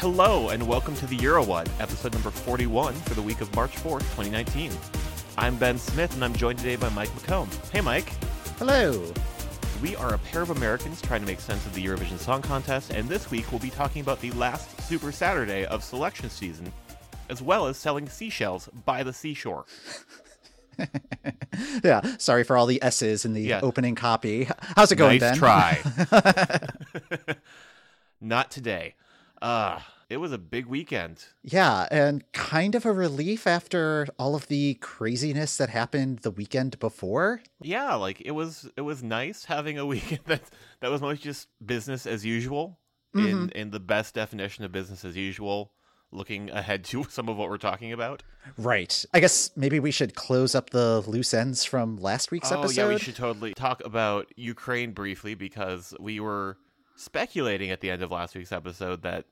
Hello, and welcome to the EuroWhat, episode number 41 for the week of March 4th, 2019. I'm Ben Smith, and I'm joined today by Mike McComb. Hey, Mike. Hello. We are a pair of Americans trying to make sense of the Eurovision Song Contest, and this week we'll be talking about the last Super Saturday of selection season, as well as selling seashells by the seashore. yeah, sorry for all the S's in the Yeah. opening copy. How's it going, nice Ben? try. Not today. Uh, it was a big weekend. Yeah, and kind of a relief after all of the craziness that happened the weekend before. Yeah, like it was it was nice having a weekend that that was mostly just business as usual in in the best definition of business as usual. Looking ahead to some of what we're talking about. Right. I guess maybe we should close up the loose ends from last week's oh episode. yeah, we should totally talk about Ukraine briefly because we were speculating at the end of last week's episode that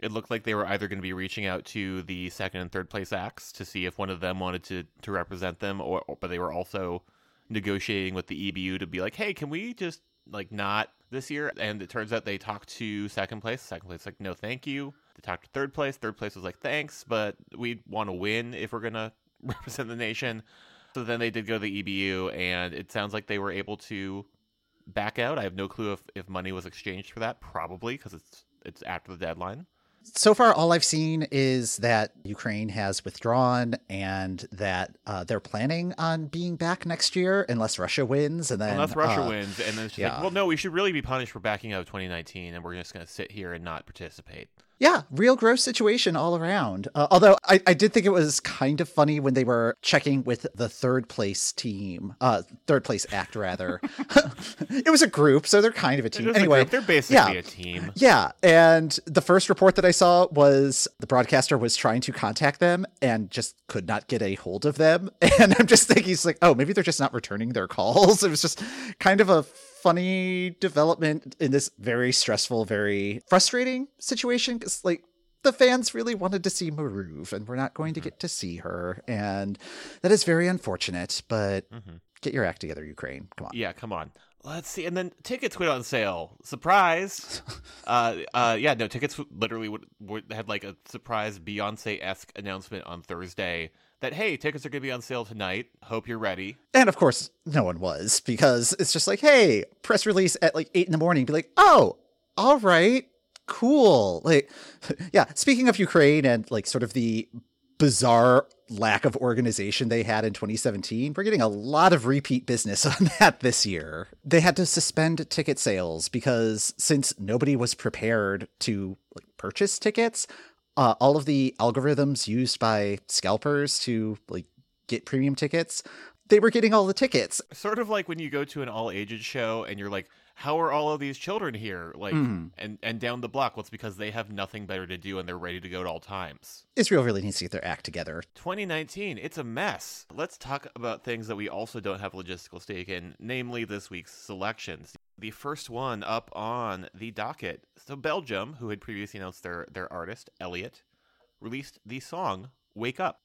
it looked like they were either going to be reaching out to the second and third place acts to see if one of them wanted to to represent them, or, but they were also negotiating with the EBU to be like, hey, can we just like not this year? And it turns out they talked to second place. Second place like, no, thank you. They talked to third place. Third place was like, thanks, but we want to win if we're gonna represent the nation. So then they did go to the EBU, and it sounds like they were able to back out. I have no clue if, if money was exchanged for that. Probably because it's it's after the deadline. so far, all I've seen is that Ukraine has withdrawn and that uh, they're planning on being back next year unless Russia wins. And then Unless Russia uh, wins, and then yeah. like, well, no, we should really be punished for backing out of 2019, and we're just going to sit here and not participate. Yeah, real gross situation all around. Uh, although I, I did think it was kind of funny when they were checking with the third place team, uh, third place act rather. it was a group, so they're kind of a team. just a Anyway, they're basically yeah. a team. Yeah, and the first report that I saw was the broadcaster was trying to contact them and just could not get a hold of them. And I'm just thinking, it's like, oh, maybe they're just not returning their calls. It was just kind of a funny development in this very stressful, very frustrating situation because, like, the fans really wanted to see Maruv, and we're not going to get to see her, and that is very unfortunate. But get your act together, Ukraine. Come on. Yeah, come on. Let's see. And then tickets went on sale. Surprise. uh, uh, yeah, no, tickets literally would, would, had like a surprise Beyonce esque announcement on Thursday that, hey, tickets are going to be on sale tonight. Hope you're ready. And of course, no one was because it's just like, hey, press release at like eight in the morning. Be like, oh, all right, cool. Like, yeah. Speaking of Ukraine and like sort of the bizarre lack of organization they had in 2017, we're getting a lot of repeat business on that this year. They had to suspend ticket sales because since nobody was prepared to like purchase tickets, uh, all of the algorithms used by scalpers to like get premium tickets they were getting all the tickets. Sort of like when you go to an all ages show and you're like, how are all of these children here? Like, Mhm. and, and down the block. Well, it's because they have nothing better to do and they're ready to go at all times. Israel really needs to get their act together. 2019, it's a mess. Let's talk about things that we also don't have logistical stake in, namely this week's selections. The first one up on the docket. So Belgium, who had previously announced their their artist Eliot, released the song "Wake Up."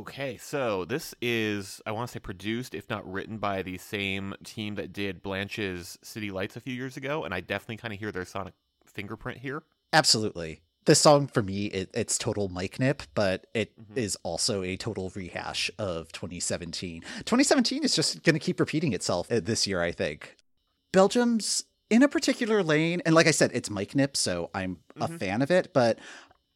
Okay, so this is I want to say produced, if not written, by the same team that did Blanche's City Lights a few years ago, and I definitely kind of hear their sonic fingerprint here. Absolutely. This song for me, it, it's total mic nip, but it is Mhm. also a total rehash of 2017. 2017 is just going to keep repeating itself uh, this year, I think. Belgium's in a particular lane, and like I said, it's mic nip, so I'm a Mhm. fan of it, but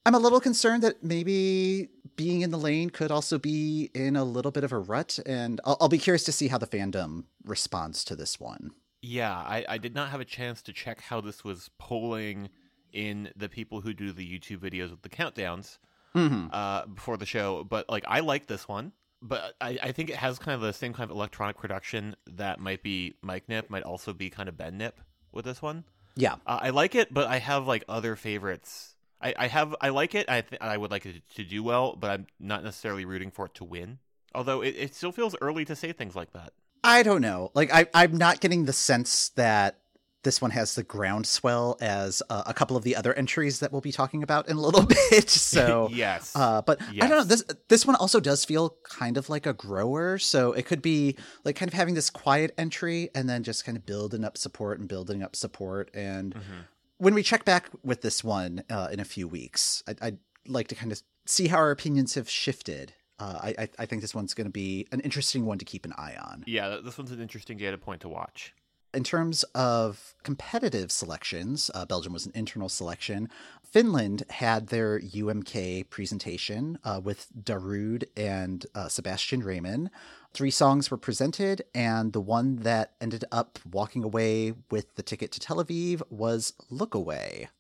I'm a little concerned that maybe being in the lane could also be in a little bit of a rut, and I'll, I'll be curious to see how the fandom responds to this one. Yeah, I, I did not have a chance to check how this was polling in the people who do the YouTube videos with the countdowns Mm-hmm. uh, before the show, but like I like this one. But I, I think it has kind of the same kind of electronic production that might be Mike Nip, might also be kind of Ben Nip with this one. Yeah. Uh, I like it, but I have like other favorites. I, I have I like it. I th- I would like it to do well, but I'm not necessarily rooting for it to win. Although it, it still feels early to say things like that. I don't know. Like I I'm not getting the sense that this one has the groundswell as uh, a couple of the other entries that we'll be talking about in a little bit. So yes. uh, but I don't know. This this one also does feel kind of like a grower, so it could be like kind of having this quiet entry and then just kind of building up support and building up support. And Mm-hmm. When we check back with this one uh, in a few weeks, I'd, I'd like to kind of see how our opinions have shifted. Uh, I, I I think this one's going to be an interesting one to keep an eye on. yeah, this one's an interesting data point to watch. In terms of competitive selections, uh, Belgium was an internal selection. Finland had their UMK presentation uh, with Darude and uh, Sebastian Rejman. Three songs were presented, and the one that ended up walking away with the ticket to Tel Aviv was Look Away.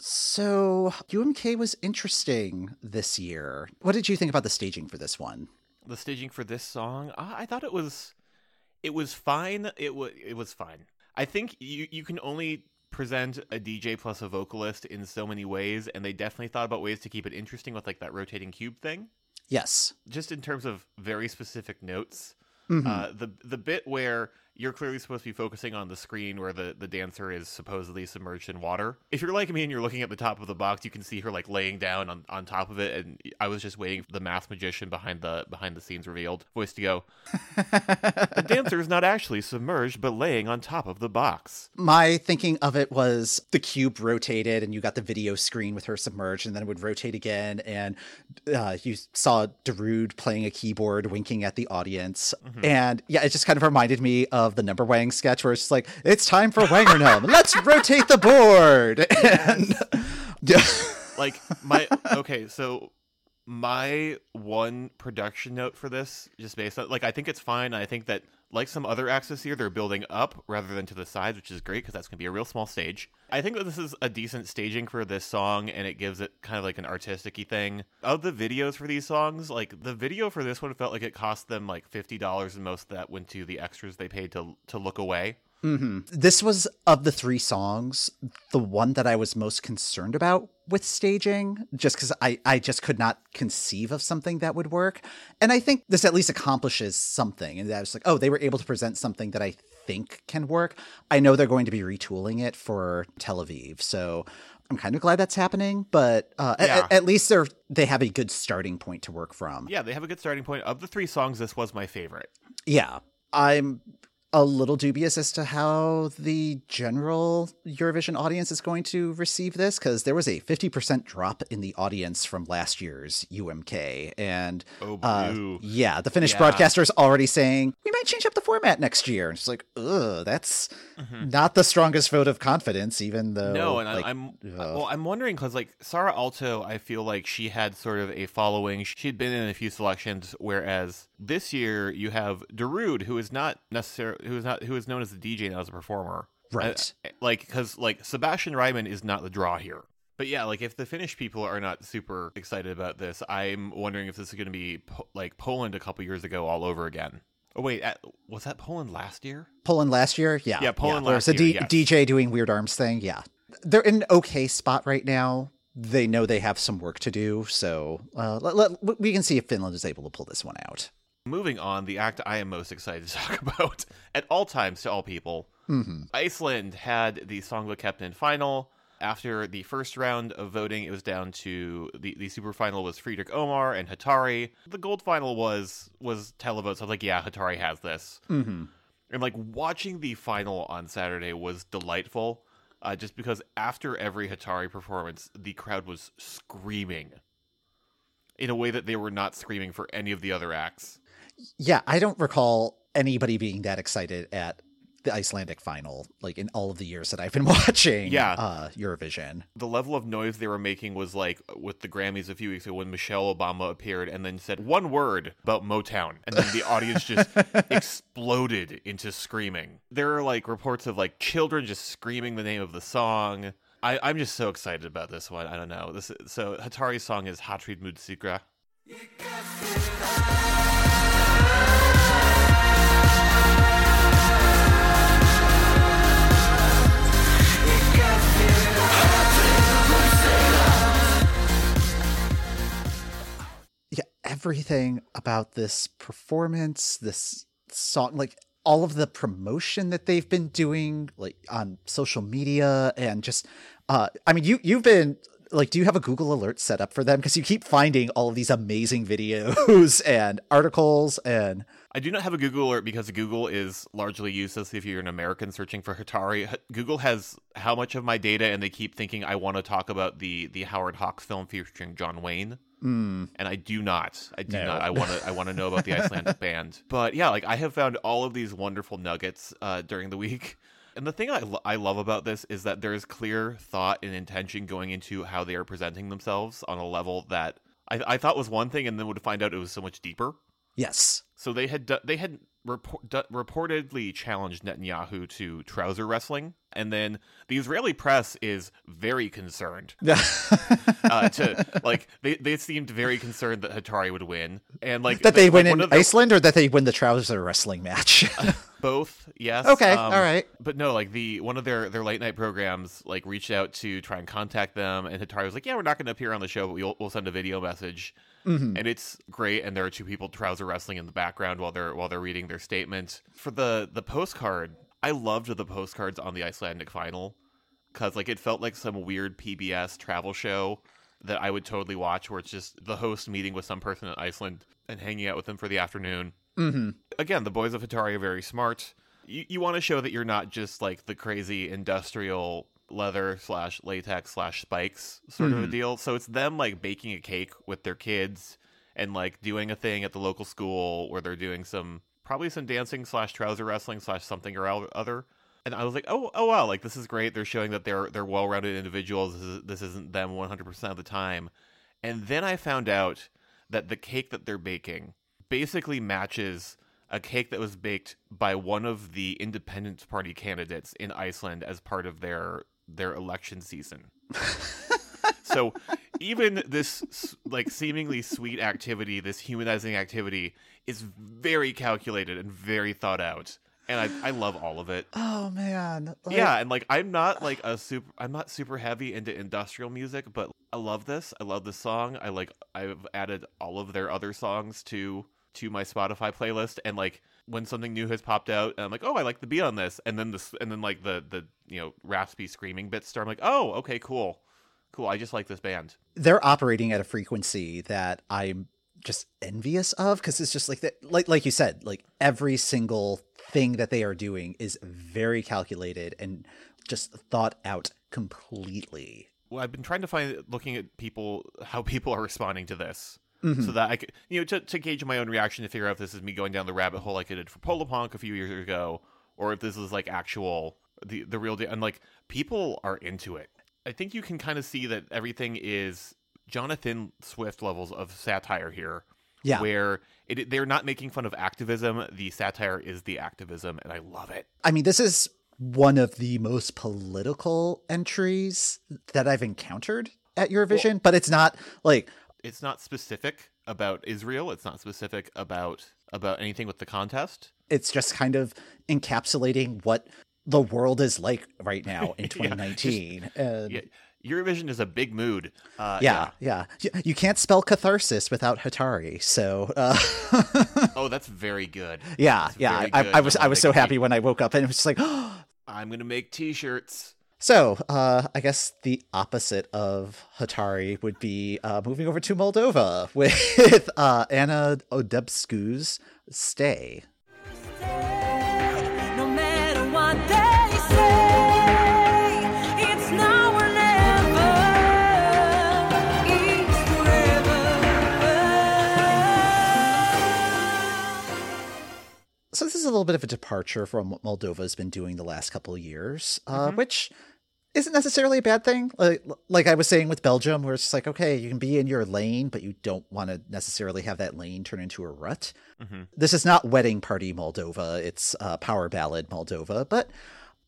So, UMK was interesting this year. What did you think about the staging for this one? The staging for this song, uh, I thought it was, it was fine. It was it was fine. I think you you can only present a DJ plus a vocalist in so many ways, and they definitely thought about ways to keep it interesting with like that rotating cube thing. Yes. Just in terms of very specific notes, Mhm. uh, the the bit where you're clearly supposed to be focusing on the screen where the, the dancer is supposedly submerged in water. If you're like me and you're looking at the top of the box, you can see her like laying down on, on top of it, and I was just waiting for the Masked Magician behind the behind the scenes revealed voice to go. the dancer is not actually submerged, but laying on top of the box. My thinking of it was the cube rotated, and you got the video screen with her submerged, and then it would rotate again, and uh, you saw Darude playing a keyboard, winking at the audience, and yeah, it just kind of reminded me of the number Wang sketch, where it's just like, "It's time for Wangernumb, let's rotate the board," and like my okay so my one production note for this just based on like i think it's fine. I think that like some other this year they're building up rather than to the sides which is great because that's going to be a real small stage. I think that this is a decent staging for this song and it gives it kind of like an artistic thing. Of the videos for these songs like the video for this one felt like it cost them like $50 and most of that went to the extras they paid to to look away Mhm. This was of the three songs, the one that I was most concerned about with staging, just because I, I just could not conceive of something that would work. And I think this at least accomplishes something. And I was like, oh, they were able to present something that I think can work. I know they're going to be retooling it for Tel Aviv. So I'm kind of glad that's happening, but uh, Yeah. at, at least they're they have a good starting point to work from. yeah they have a good starting point of the three songs this was my favorite Yeah. I'm a little dubious as to how the general Eurovision audience is going to receive this because there was a 50% drop in the audience from last year's UMK. And oh uh, yeah, the Finnish Yeah. broadcaster is already saying, we might change up the format next year. And it's like, ugh, that's not the strongest vote of confidence, even though. Mm-hmm. No, and like, I, I'm ugh. well. I'm wondering because like Saara Aalto, I feel like she had sort of a following. She'd been in a few selections, whereas this year you have Darude, who is not necessarily who is not who is known as the DJ now as a performer, Right. I- like because like Sebastian Rejman is not the draw here. But yeah, like if the Finnish people are not super excited about this, I'm wondering if this is going to be po- like Poland a couple years ago all over again. Oh wait, at, was that Poland last year? Poland last year, yeah, Yeah, Poland There last was a year, yes. DJ doing weird arms thing, yeah. They're in an okay spot right now. They know they have some work to do, so uh, let, let- we can see if Finland is able to pull this one out. Moving on, the act I am most excited to talk about at all times to all people. hmm Iceland had the Söngvakeppnin final. After the first round of voting, it was down to the, the super final was Friðrik Ómar and Hatari. The gold final was was televotes. I was like, yeah, Hatari has this. hmm And like watching the final on Saturday was delightful, uh, just because after every Hatari performance, the crowd was screaming in a way that they were not screaming for any of the other acts. Yeah, I don't recall anybody being that excited at the Icelandic final, like in all of the years that I've been watching Yeah. uh, Eurovision. the level of noise they were making was like with the Grammys a few weeks ago when Michelle Obama appeared and then said one word about Motown, and then the audience just exploded into screaming. There are like reports of like children just screaming the name of the song. I, I'm just so excited about this one. I don't know. This so Hatari's song is Hatrið mun sigra. Yeah, everything about this performance, this song, like all of the promotion that they've been doing like on social media and just uh, i mean you you've been like, do you have a Google alert set up for them? Because you keep finding all of these amazing videos and articles, and I do not have a Google alert because Google is largely useless if you're an American searching for Hatari. Google has how much of my data, and they keep thinking I want to talk about the the Howard Hawks film featuring John Wayne. mm, and I do not. I do No. not. I want to. I want to know about the Icelandic band. But yeah, like I have found all of these wonderful nuggets uh, during the week. And the thing I, lo- I love about this is that there is clear thought and intention going into how they are presenting themselves on a level that I, I thought was one thing, and then would find out it was so much deeper. yes, So they had do- they had report- reportedly challenged Netanyahu to trouser wrestling, and then the Israeli press is very concerned uh, to like they, they seemed very concerned that Hatari would win, and like that they like, win one in the- Iceland or that they win the trouser wrestling match. both. Yes. okay, um, all right. But no, like the one of their their late night programs like reached out to try and contact them, and Hatari was like, "Yeah, we're not going to appear on the show, but we'll we'll send a video message." Mhm. and it's great and there are two people trouser wrestling in the background while they're while they're reading their statement for the the postcard i loved the postcards on the icelandic final because like it felt like some weird pbs travel show that i would totally watch where it's just the host meeting with some person in iceland and hanging out with them for the afternoon hmm again the boys of hatari are very smart. You, you want to show that you're not just like the crazy industrial leather slash latex slash spikes sort of a Mhm. deal. So it's them like baking a cake with their kids and like doing a thing at the local school where they're doing some probably some dancing slash trouser wrestling slash something or other. And i was like oh oh wow like this is great. They're showing that they're they're well-rounded individuals. This, is, this isn't them 100% of the time. And then i found out that the cake that they're baking basically matches a cake that was baked by one of the Independence Party candidates in Iceland as part of their their election season. so even this like seemingly sweet activity, this humanizing activity is very calculated and very thought out. And I, I love all of it. Oh man, Like, Yeah, and like I'm not like a super I'm not super heavy into industrial music, but I love this. I love this song. I like I've added all of their other songs to to my Spotify playlist and like when something new has popped out and I'm like, "Oh, I like the beat on this." And then this and then like the the you know, raspy screaming bits start. I'm like, "Oh, okay, cool. Cool. I just like this band." they're operating at a frequency that I'm just envious of because it's just like that like like you said like every single thing that they are doing is very calculated and just thought out completely Well, I've been trying to find looking at people how people are responding to this. Mhm. so that I could, you know, to, to gauge my own reaction to figure out if this is me going down the rabbit hole like I did for Pollapönk a few years ago, or if this is like actual the the real deal. And like people are into it. I think you can kind of see that everything is Jonathan Swift levels of satire here, yeah where it, they're not making fun of activism. The satire is the activism, and I love it. i mean this is one of the most political entries that i've encountered at eurovision but it's not like It's not specific about Israel. It's not specific about about anything with the contest. it's just kind of encapsulating what the world is like right now in Yeah, just- 2019 and Yeah, Eurovision is a big mood. Uh, yeah, yeah. Y- You can't spell catharsis without Hatari. So, uh, Oh, that's very good. yeah, That's yeah. I. I was I was so happy when I woke up and it was just like, I'm gonna make T-shirts. So. Uh, I guess the opposite of Hatari would be uh, moving over to Moldova with uh, Anna Odobescu's "Stay." No little bit of a departure from what Moldova's been doing the last couple of years, uh, which isn't necessarily a bad thing. Like, like I was saying with Belgium, where it's just like, okay, you can be in your lane, but you don't want to necessarily have that lane turn into a rut. Mhm. This is not wedding party Moldova; it's uh, power ballad Moldova. But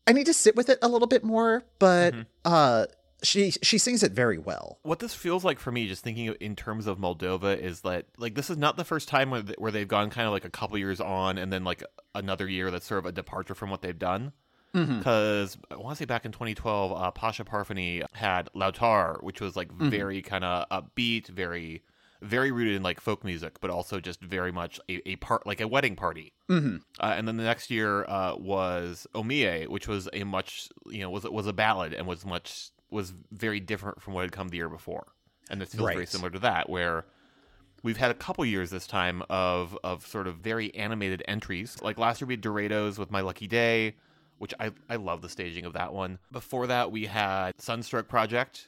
I need to sit with it a little bit more. But uh, she she sings it very well. What this feels like for me, just thinking in terms of Moldova, is that like this is not the first time where, where they've gone kind of like a couple years on, and then like another year that's sort of a departure from what they've done. Because I want to say back in 2012, uh, Pasha Parfeni had Lautar, which was like very kind of upbeat, very very rooted in like folk music, but also just very much a, a part like a wedding party. hmm Uh, and then the next year uh, was O mie, which was a much you know was was a ballad and was much was very different from what had come the year before. And this feels very similar to that, where we've had a couple years this time of of sort of very animated entries. Like last year we had DoReDoS with My Lucky Day, which I I love the staging of that one. Before that we had Sunstroke Project.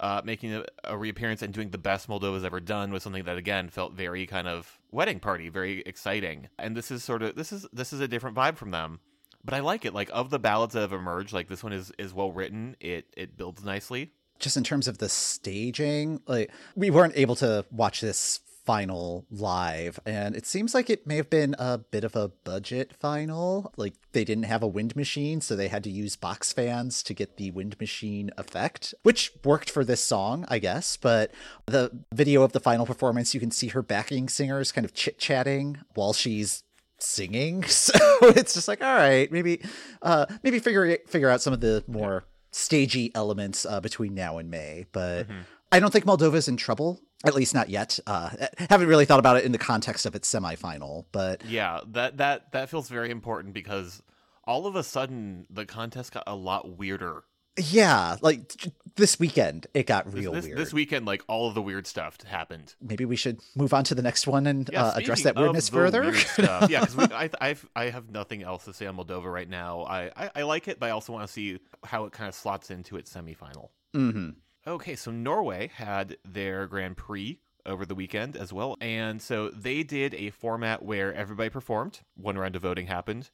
Uh, making a, a reappearance and doing the best Moldova's ever done was something that again felt very kind of wedding party, very exciting. And this is sort of this is this is a different vibe from them, but I like it. Like of the ballads that have emerged, like this one is is well written. It it builds nicely. Just in terms of the staging, like we weren't able to watch this final live, and it seems like it may have been a bit of a budget final. Like they didn't have a wind machine, so they had to use box fans to get the wind machine effect, which worked for this song, I guess. But the video of the final performance, you can see her backing singers kind of chit chatting while she's singing. So it's just like, all right, maybe, uh, maybe figure figure out some of the more stagey elements uh, between now and May. But I don't think Moldova's in trouble, at least not yet. Uh, haven't really thought about it in the context of its semifinal, but Yeah, that that that feels very important because all of a sudden the contest got a lot weirder. Yeah, like this weekend it got This, real this, weird. this weekend, like all of the weird stuff happened. maybe we should move on to the next one and Yeah, uh, address that weirdness further. weird stuff, yeah, because I, I've, I have nothing else to say on Moldova right now. I, I, I like it, but I also want to see how it kind of slots into its semifinal. hmm Okay, so Norway had their Grand Prix over the weekend as well. And so they did a format where everybody performed. One round of voting happened.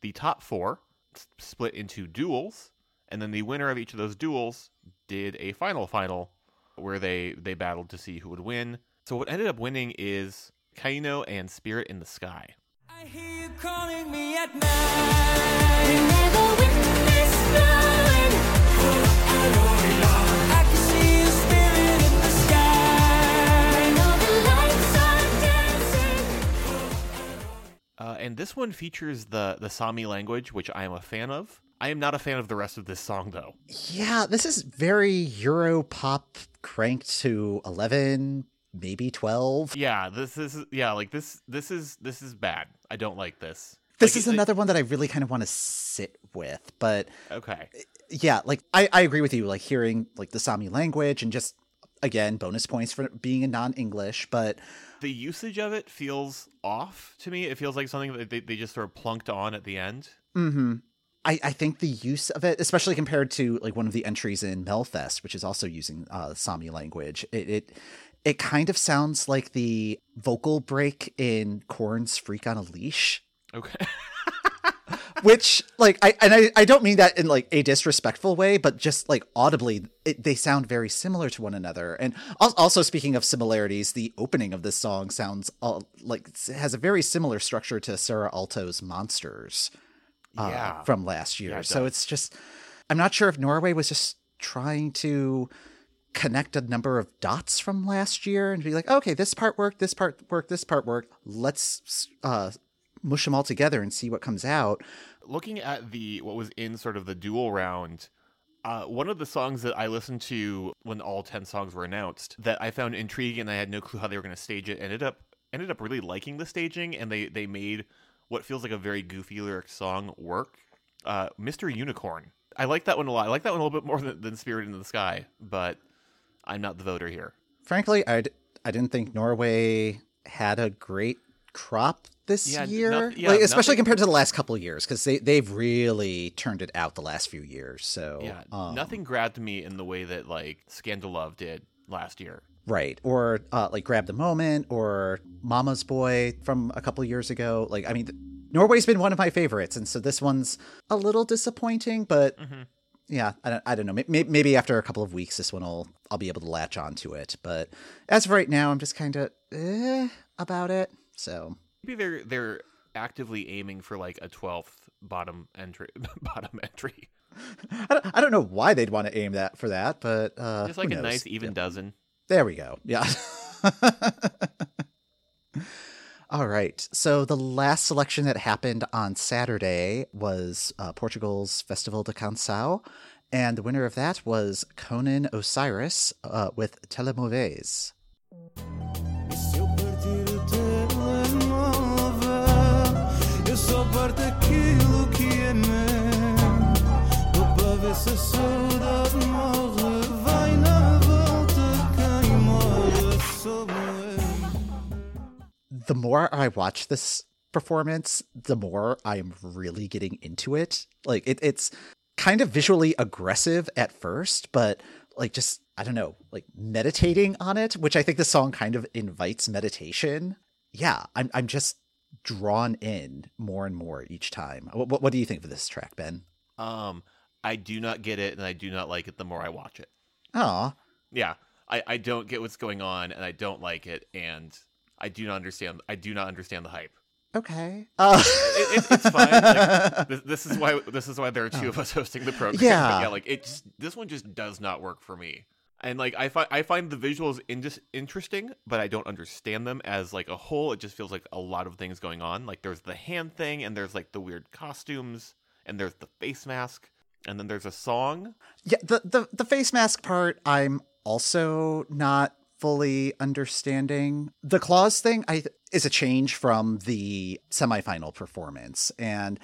The top four split into duels, and then the winner of each of those duels did a final final where they they battled to see who would win. So what ended up winning is KEiiNO and Spirit in the Sky. I hear you calling me at night. Never witness blind. I can see your spirit in the sky. Know the lights are dancing. Uh, and this one features the the Sami language, which I am a fan of. I am not a fan of the rest of this song though. Yeah, this is very Euro pop cranked to 11, maybe 12. Yeah, this is yeah, like this this is this is bad. I don't like this. This Like, is it- another one that I really kind of want to sit with, but Okay. yeah, like I, I agree with you. Like hearing like the Sami language and just again bonus points for being a non-English, but The usage of it feels off to me. It feels like something that they, they just sort of plunked on at the end. hmm I, I think the use of it, especially compared to like one of the entries in Melfest, which is also using uh, Sami language, it, it it kind of sounds like the vocal break in Korn's "Freak on a Leash." Okay. which like I and I, I don't mean that in like a disrespectful way, but just like audibly, it, they sound very similar to one another. And also speaking of similarities, the opening of this song sounds like has a very similar structure to Saara Aalto's "Monsters" uh, Yeah. from last year. Yeah, it so it's just I'm not sure if Norway was just trying to connect a number of dots from last year and be like, okay, this part worked, this part worked, this part worked. Let's uh, mush them all together and see what comes out. Looking at the what was in sort of the dual round, uh, one of the songs that I listened to when all ten songs were announced that I found intriguing and I had no clue how they were going to stage it ended up ended up really liking the staging and they they made what feels like a very goofy lyric song work. Uh, Mr. Unicorn. I like that one a lot. I like that one a little bit more than, than Spirit in the Sky, but I'm not the voter here. Frankly, I I didn't think Norway had a great crop this Yeah, year, noth- yeah, like, especially nothing- compared to the last couple of years, because they they've really turned it out the last few years. So Yeah, um, nothing grabbed me in the way that like Scandal Love did last year. Right or uh, like grab the moment or Mama's Boy from a couple of years ago. Like I mean, Norway's been one of my favorites, and so this one's a little disappointing, but. Mhm. Yeah, I don't, I don't know. Maybe, maybe after a couple of weeks, this one will I'll be able to latch onto it. But as of right now, I'm just kind of eh, about it. So Maybe they're they're actively aiming for like a twelfth bottom entry bottom entry, I don't, I don't know why they'd want to aim that for that, but uh, just like a knows? nice even dozen. There we go. Yeah. All right. So the last selection that happened on Saturday was uh, Portugal's Festival da Canção, and the winner of that was Conan Osiris uh, with Telemóveis. The more I watch this performance, the more I'm really getting into it. Like it, it's kind of visually aggressive at first, but like just I don't know, like meditating on it, which I think the song kind of invites meditation. Yeah, I'm I'm just drawn in more and more each time. What, what, what do you think of this track, Ben? Um, I do not get it, and I do not like it the more I watch it. Oh, Yeah, I, I don't get what's going on, and I don't like it, and I do not understand. I do not understand the hype. okay. Uh, It, it, it's fine. Like, this, this is why this is why there are two of us hosting the program. But Yeah. yeah. Like it just this one just does not work for me. And like I find I find the visuals in- interesting, but I don't understand them as like a whole. It just feels like a lot of things going on. Like there's the hand thing, and there's like the weird costumes, and there's the face mask, and then there's a song. Yeah, the, the the face mask part I'm also not fully understanding. The claws thing I is a change from the semifinal performance. And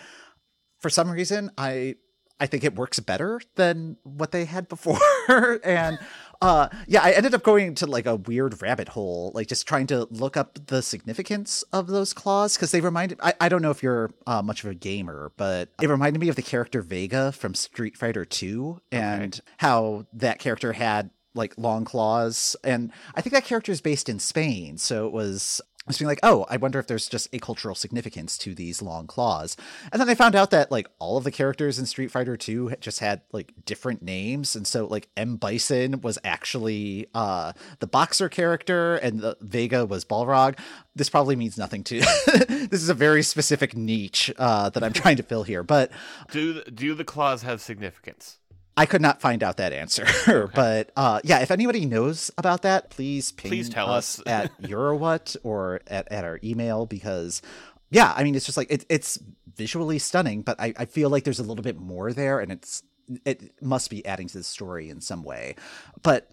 for some reason I I think it works better than what they had before. And uh yeah I ended up going to like a weird rabbit hole like just trying to look up the significance of those claws. Because they reminded I, I don't know if you're uh, much of a gamer but it reminded me of the character Vega from Street Fighter 2 and how that character had like long claws and I think that character is based in Spain so it was I was being like, oh, I wonder if there's just a cultural significance to these long claws. And then I found out that like all of the characters in Street Fighter 2 just had like different names. And so like M Bison was actually uh the boxer character and the Vega was Balrog. This probably means nothing to this is a very specific niche uh that I'm trying to fill here. But Do the, do the claws have significance? I could not find out that answer. but uh, yeah, if anybody knows about that, please ping Please tell us. at Eurowhat or at, at our email because yeah, I mean it's just like it, it's visually stunning, but I, I feel like there's a little bit more there and it's it must be adding to the story in some way. But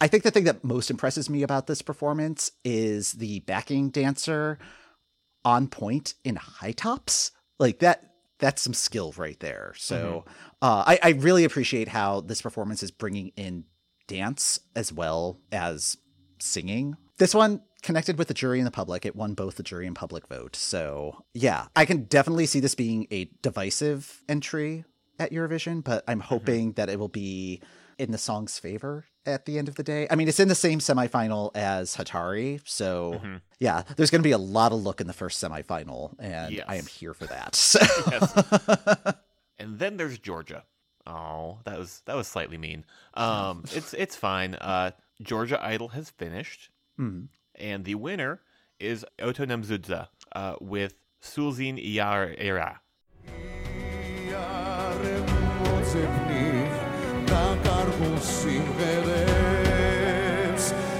I think the thing that most impresses me about this performance is the backing dancer on point in high tops. Like that that's some skill right there. So uh, I, I really appreciate how this performance is bringing in dance as well as singing. This one connected with the jury and the public. It won both the jury and public vote. So yeah, I can definitely see this being a divisive entry at Eurovision, but I'm hoping that it will be in the song's favor at the end of the day. I mean, it's in the same semifinal as Hatari, so yeah, there's going to be a lot of look in the first semifinal, and Yes. I am here for that. So. And then there's Georgia. Oh, that was that was slightly mean. Um, it's it's fine. Uh, Georgia Idol has finished, Mhm. and the winner is Oto Nemsadze uh, with Sul tsin iare. Ιαρεμό ξεπνεί τα καρπούν συμφερές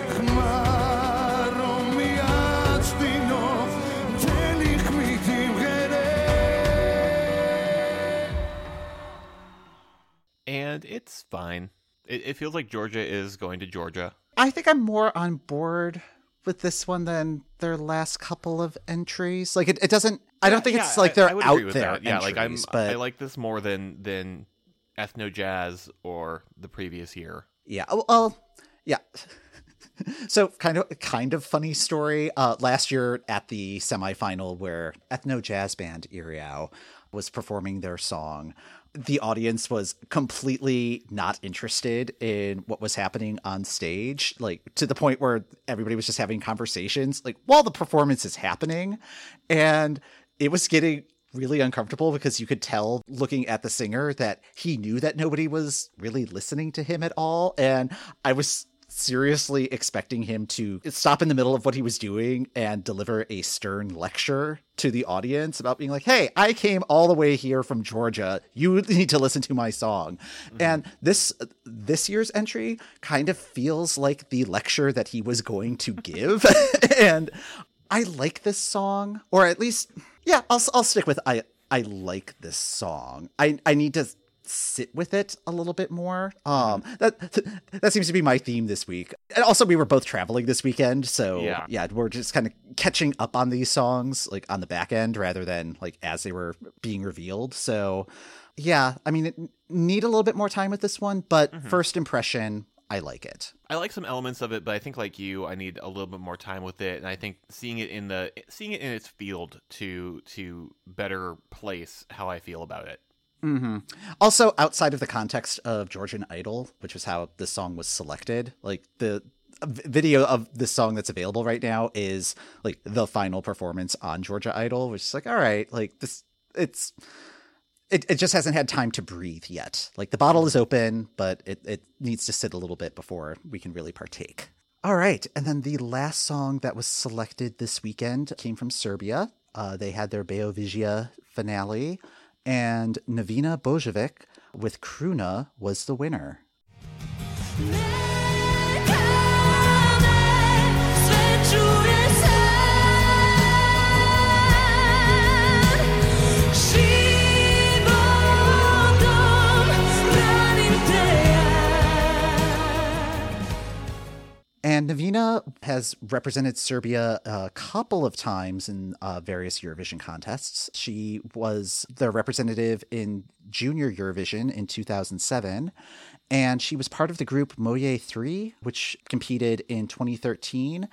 Χμάρο μια στινό δεν ηχμή την And it's fine. It, it feels like Georgia is going to Georgia. I think I'm more on board with this one than their last couple of entries. Like it, it doesn't. I don't think Yeah, it's like I- they're I would out agree with there. that. Yeah, like I'm. entries, but I like this more than than ethno jazz or the previous year. Yeah. oh, Well, yeah. so kind of kind of funny story. Uh, last year at the semifinal where ethno jazz band Iriao was performing their song, the audience was completely not interested in what was happening on stage, like to the point where everybody was just having conversations like while the performance is happening, and it was getting really uncomfortable because you could tell looking at the singer that he knew that nobody was really listening to him at all. And i was seriously expecting him to stop in the middle of what he was doing and deliver a stern lecture to the audience about being like hey i came all the way here from georgia. You need to listen to my song. Mm-hmm. And this this year's entry kind of feels like the lecture that he was going to give. And I like this song, or at least, yeah, I'll I'll stick with I I like this song. I I need to sit with it a little bit more. Um, that that seems to be my theme this week. And also, we were both traveling this weekend, so Yeah. yeah, we're just kind of catching up on these songs like on the back end rather than like as they were being revealed. So. yeah, I mean, it, need a little bit more time with this one, but Mm-hmm. first impression, I like it. I like some elements of it, but I think like you, I need a little bit more time with it, and I think seeing it in the seeing it in its field to to better place how I feel about it. Mm-hmm. Also, outside of the context of Georgian Idol, which was how this song was selected, like the video of this song that's available right now is like the final performance on Georgia Idol, which is like, all right, like this, it's. It, it just hasn't had time to breathe yet. Like the bottle is open, but it, it needs to sit a little bit before we can really partake. All right. And then the last song that was selected this weekend came from Serbia. Uh, they had their Beovizija finale, and Nevena Božović with Kruna was the winner. And Nevena has represented Serbia a couple of times in uh, various Eurovision contests. She was the representative in Junior Eurovision in 2007, and she was part of the group Moje 3, which competed in 2013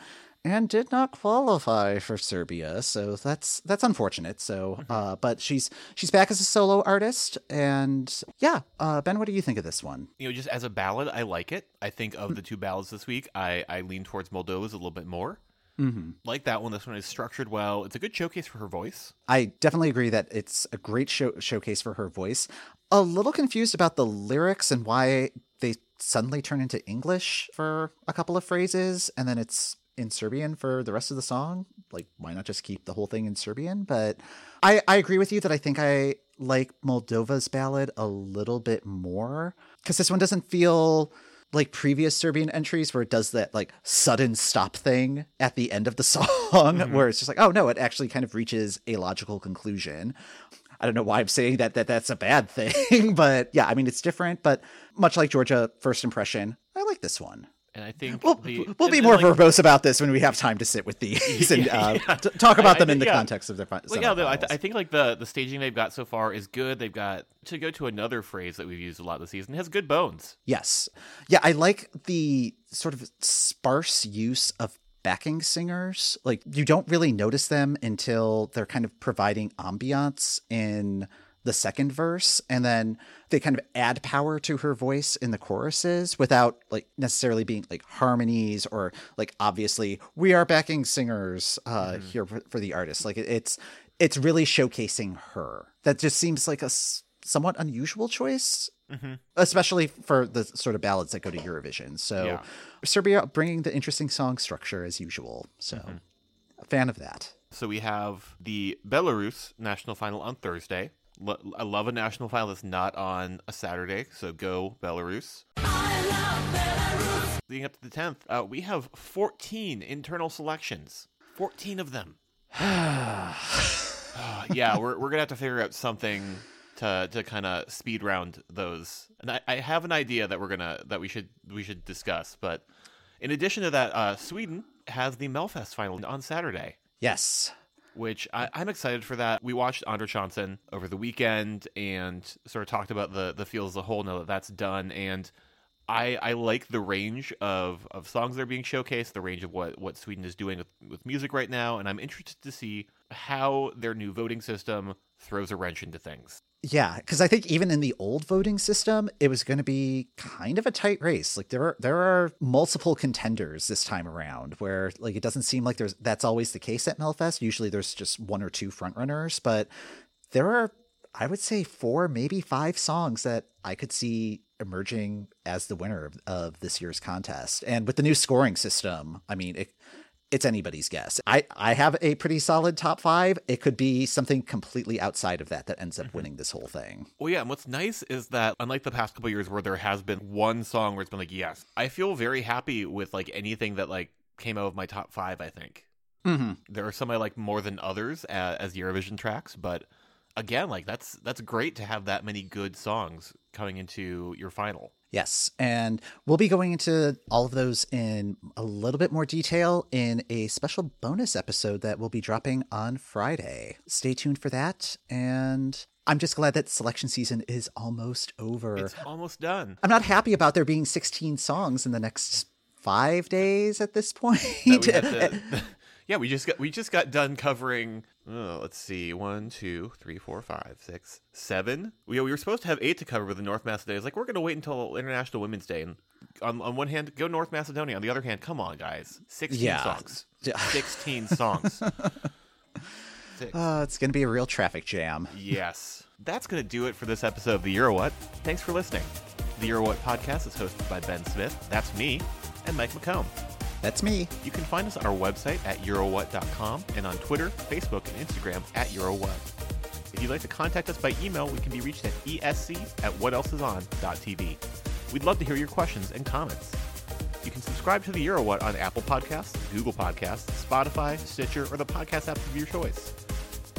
and did not qualify for Serbia. So that's that's unfortunate. So, uh, but she's she's back as a solo artist, and yeah, uh, Ben, what do you think of this one? You know, just as a ballad, I like it. I think of the two ballads this week, I I lean towards Moldova's a little bit more. Mm-hmm. Like that one, this one is structured well. It's a good showcase for her voice. I definitely agree that it's a great show- showcase for her voice. A little confused about the lyrics and why they suddenly turn into English for a couple of phrases and then it's in Serbian for the rest of the song. Like, why not just keep the whole thing in Serbian? But I, I agree with you that I think I like Moldova's ballad a little bit more because this one doesn't feel like previous Serbian entries where it does that like sudden stop thing at the end of the song mm-hmm. where it's just like, oh no, it actually kind of reaches a logical conclusion. I don't know why I'm saying that that that's a bad thing, but yeah, I mean it's different, but much like Georgia first impression, I like this one. And I think We'll, the, we'll be more like, verbose about this when we have time to sit with these and uh, yeah. t- talk about I- I them in the yeah. context of their Well, yeah, though, I, th- I think like the the staging they've got so far is good. They've got to go to another phrase that we've used a lot this season. It has good bones. Yes. Yeah, I like the sort of sparse use of backing singers. Like you don't really notice them until they're kind of providing ambiance in the second verse and then they kind of add power to her voice in the choruses without like necessarily being like harmonies or like obviously we are backing singers uh mm-hmm. here for, for the artist like it, it's it's really showcasing her that just seems like a s- somewhat unusual choice mm-hmm. especially for the sort of ballads that go to Eurovision. So Yeah. Serbia bringing the interesting song structure as usual. So mm-hmm. a fan of that. So we have the Belarus national final on Thursday. Lo- I love a national final that's not on a Saturday, so go Belarus. Leading up to the 10th, uh, we have 14 internal selections. 14 of them. Uh, yeah, we're, we're going to have to figure out something to, to kind of speed round those. And I, I have an idea that we're going to, that we should, we should discuss. But in addition to that, uh, Sweden has the Melfest final on Saturday Yes. Which I, I'm excited for that. We watched Andra Chansen over the weekend and sort of talked about the the field as a whole now that that's done. And I I like the range of, of songs that are being showcased, the range of what, what Sweden is doing with, with music right now, and I'm interested to see how their new voting system throws a wrench into things. Yeah, because I think even in the old voting system, it was going to be kind of a tight race. Like there are there are multiple contenders this time around, where like it doesn't seem like there's that's always the case at Melfest. Usually there's just one or two frontrunners, but there are I would say four, maybe five songs that I could see emerging as the winner of, of this year's contest. And with the new scoring system, I mean it it's anybody's guess. I, I have a pretty solid top five. It could be something completely outside of that that ends up winning this whole thing. Well, yeah, and what's nice is that unlike the past couple years where there has been one song where it's been like, yes, I feel very happy with like anything that like came out of my top five. I think Mm-hmm. there are some I like more than others as, as Eurovision tracks, but again, like that's that's great to have that many good songs coming into your final. Yes, and we'll be going into all of those in a little bit more detail in a special bonus episode that we'll be dropping on Friday. Stay tuned for that, and I'm just glad that selection season is almost over. It's almost done. I'm not happy about there being 16 songs in the next five days at this point. That we to- yeah, we just got we just got done covering. Oh, let's see, one, two, three, four, five, six, seven. We we were supposed to have eight to cover with the North Macedonia. It's like we're gonna wait until International Women's Day. And on on one hand, go North Macedonia. On the other hand, come on, guys, sixteen Yeah. songs, Yeah. sixteen songs. Uh, it's going to be a real traffic jam. Yes. That's going to do it for this episode of The EuroWhat. Thanks for listening. The EuroWhat podcast is hosted by Ben Smith, that's me, and Mike McComb. That's me. You can find us on our website at eurowhat.com and on Twitter, Facebook, and Instagram at eurowhat. If you'd like to contact us by email, we can be reached at esc at whatelseison.tv. We'd love to hear your questions and comments. You can subscribe to the EuroWhat on Apple Podcasts, Google Podcasts, Spotify, Stitcher, or the podcast app of your choice.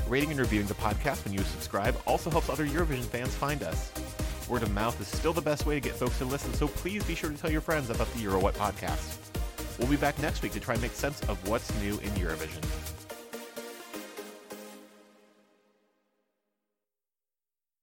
Rating and reviewing the podcast when you subscribe also helps other Eurovision fans find us. Word of mouth is still the best way to get folks to listen, so please be sure to tell your friends about the EuroWhat podcast. We'll be back next week to try and make sense of what's new in Eurovision.